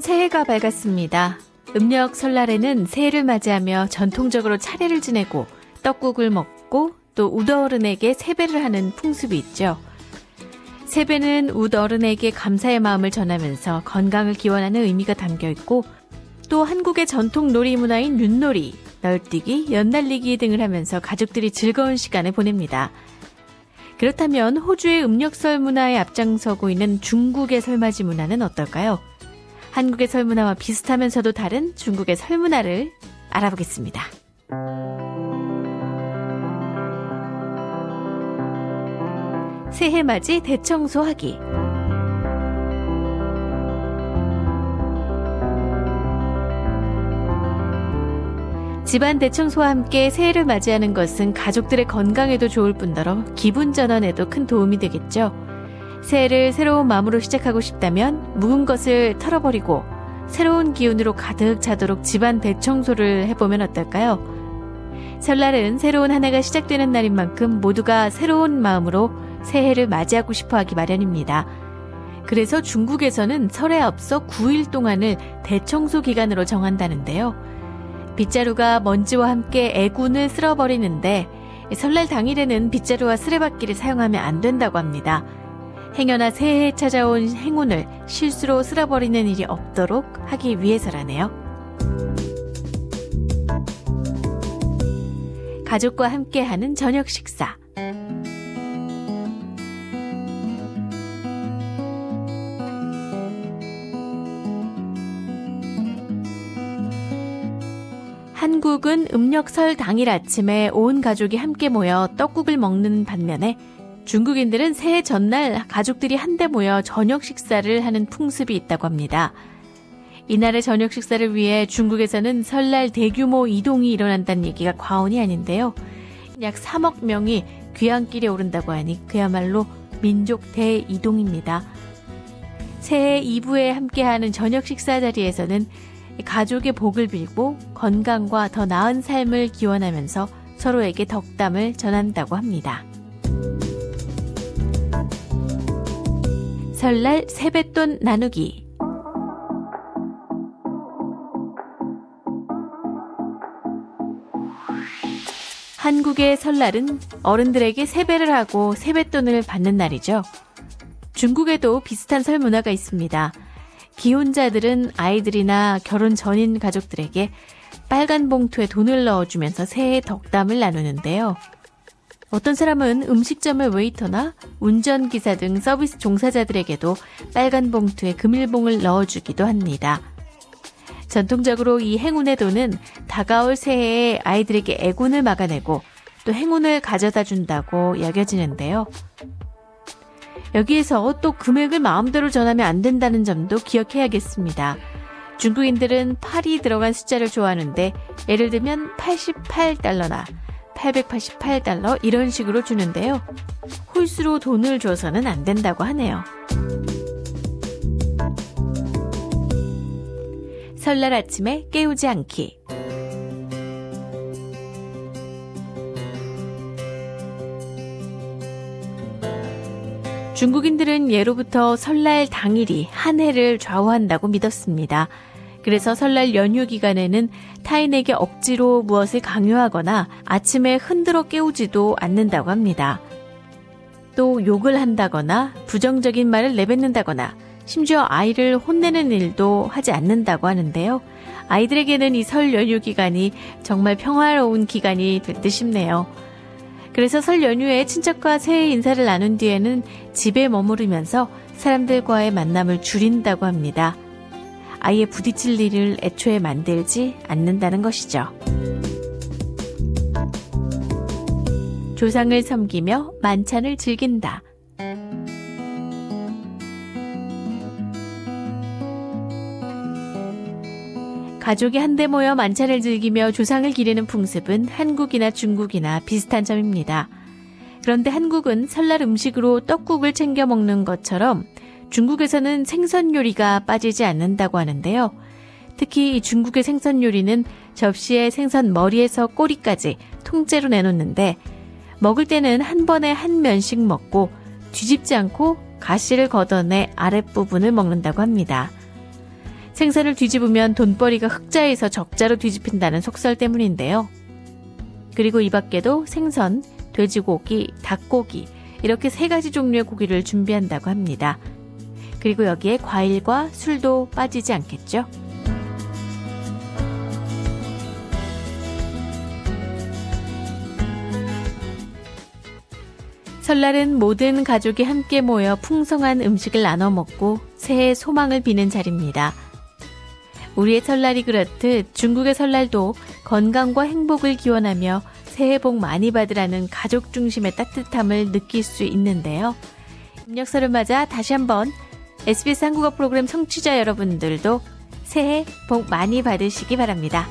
새해가 밝았습니다. 음력 설날에는 새해를 맞이하며 전통적으로 차례를 지내고 떡국을 먹고 또 우더어른에게 세배를 하는 풍습이 있죠. 세배는 우더어른에게 감사의 마음을 전하면서 건강을 기원하는 의미가 담겨 있고 또 한국의 전통 놀이 문화인 윷놀이, 널뛰기, 연날리기 등을 하면서 가족들이 즐거운 시간을 보냅니다. 그렇다면 호주의 음력설 문화에 앞장서고 있는 중국의 설맞이 문화는 어떨까요? 한국의 설문화와 비슷하면서도 다른 중국의 설문화를 알아보겠습니다. 새해 맞이 대청소하기. 집안 대청소와 함께 새해를 맞이하는 것은 가족들의 건강에도 좋을 뿐더러 기분 전환에도 큰 도움이 되겠죠. 새해를 새로운 마음으로 시작하고 싶다면 묵은 것을 털어버리고 새로운 기운으로 가득 차도록 집안 대청소를 해보면 어떨까요? 설날은 새로운 한 해가 시작되는 날인 만큼 모두가 새로운 마음으로 새해를 맞이하고 싶어 하기 마련입니다. 그래서 중국에서는 설에 앞서 9일 동안을 대청소 기간으로 정한다는데요. 빗자루가 먼지와 함께 애군을 쓸어버리는데 설날 당일에는 빗자루와 쓰레받기를 사용하면 안 된다고 합니다. 행여나 새해에 찾아온 행운을 실수로 쓸어버리는 일이 없도록 하기 위해서라네요. 가족과 함께하는 저녁 식사. 한국은 음력설 당일 아침에 온 가족이 함께 모여 떡국을 먹는 반면에 중국인들은 새해 전날 가족들이 한데 모여 저녁 식사를 하는 풍습이 있다고 합니다. 이날의 저녁 식사를 위해 중국에서는 설날 대규모 이동이 일어난다는 얘기가 과언이 아닌데요. 약 3억 명이 귀향길에 오른다고 하니 그야말로 민족 대이동입니다. 새해 2부에 함께하는 저녁 식사 자리에서는 가족의 복을 빌고 건강과 더 나은 삶을 기원하면서 서로에게 덕담을 전한다고 합니다. 설날 세뱃돈 나누기 한국의 설날은 어른들에게 세배를 하고 세뱃돈을 받는 날이죠. 중국에도 비슷한 설 문화가 있습니다. 기혼자들은 아이들이나 결혼 전인 가족들에게 빨간 봉투에 돈을 넣어주면서 새해 덕담을 나누는데요. 어떤 사람은 음식점의 웨이터나 운전기사 등 서비스 종사자들에게도 빨간 봉투에 금일봉을 넣어주기도 합니다. 전통적으로 이 행운의 돈은 다가올 새해에 아이들에게 애군을 막아내고 또 행운을 가져다 준다고 여겨지는데요. 여기에서 또 금액을 마음대로 전하면 안 된다는 점도 기억해야겠습니다. 중국인들은 8이 들어간 숫자를 좋아하는데 예를 들면 88달러나 888달러 이런 식으로 주는데요. 홀수로 돈을 줘서는 안 된다고 하네요. 설날 아침에 깨우지 않기. 중국인들은 예로부터 설날 당일이 한 해를 좌우한다고 믿었습니다. 그래서 설날 연휴 기간에는 타인에게 억지로 무엇을 강요하거나 아침에 흔들어 깨우지도 않는다고 합니다. 또 욕을 한다거나 부정적인 말을 내뱉는다거나 심지어 아이를 혼내는 일도 하지 않는다고 하는데요. 아이들에게는 이 설 연휴 기간이 정말 평화로운 기간이 될듯 싶네요. 그래서 설 연휴에 친척과 새해 인사를 나눈 뒤에는 집에 머무르면서 사람들과의 만남을 줄인다고 합니다. 아예 부딪힐 일을 애초에 만들지 않는다는 것이죠. 조상을 섬기며 만찬을 즐긴다. 가족이 한데 모여 만찬을 즐기며 조상을 기리는 풍습은 한국이나 중국이나 비슷한 점입니다. 그런데 한국은 설날 음식으로 떡국을 챙겨 먹는 것처럼 중국에서는 생선 요리가 빠지지 않는다고 하는데요. 특히 중국의 생선 요리는 접시에 생선 머리에서 꼬리까지 통째로 내놓는데 먹을 때는 한 번에 한 면씩 먹고 뒤집지 않고 가시를 걷어내 아랫부분을 먹는다고 합니다. 생선을 뒤집으면 돈벌이가 흑자에서 적자로 뒤집힌다는 속설 때문인데요. 그리고 이 밖에도 생선, 돼지고기, 닭고기, 이렇게 세 가지 종류의 고기를 준비한다고 합니다. 그리고 여기에 과일과 술도 빠지지 않겠죠? 설날은 모든 가족이 함께 모여 풍성한 음식을 나눠 먹고 새해 소망을 비는 자리입니다. 우리의 설날이 그렇듯 중국의 설날도 건강과 행복을 기원하며 새해 복 많이 받으라는 가족 중심의 따뜻함을 느낄 수 있는데요. 입력설을 맞아 다시 한번 SBS 한국어 프로그램 청취자 여러분들도 새해 복 많이 받으시기 바랍니다.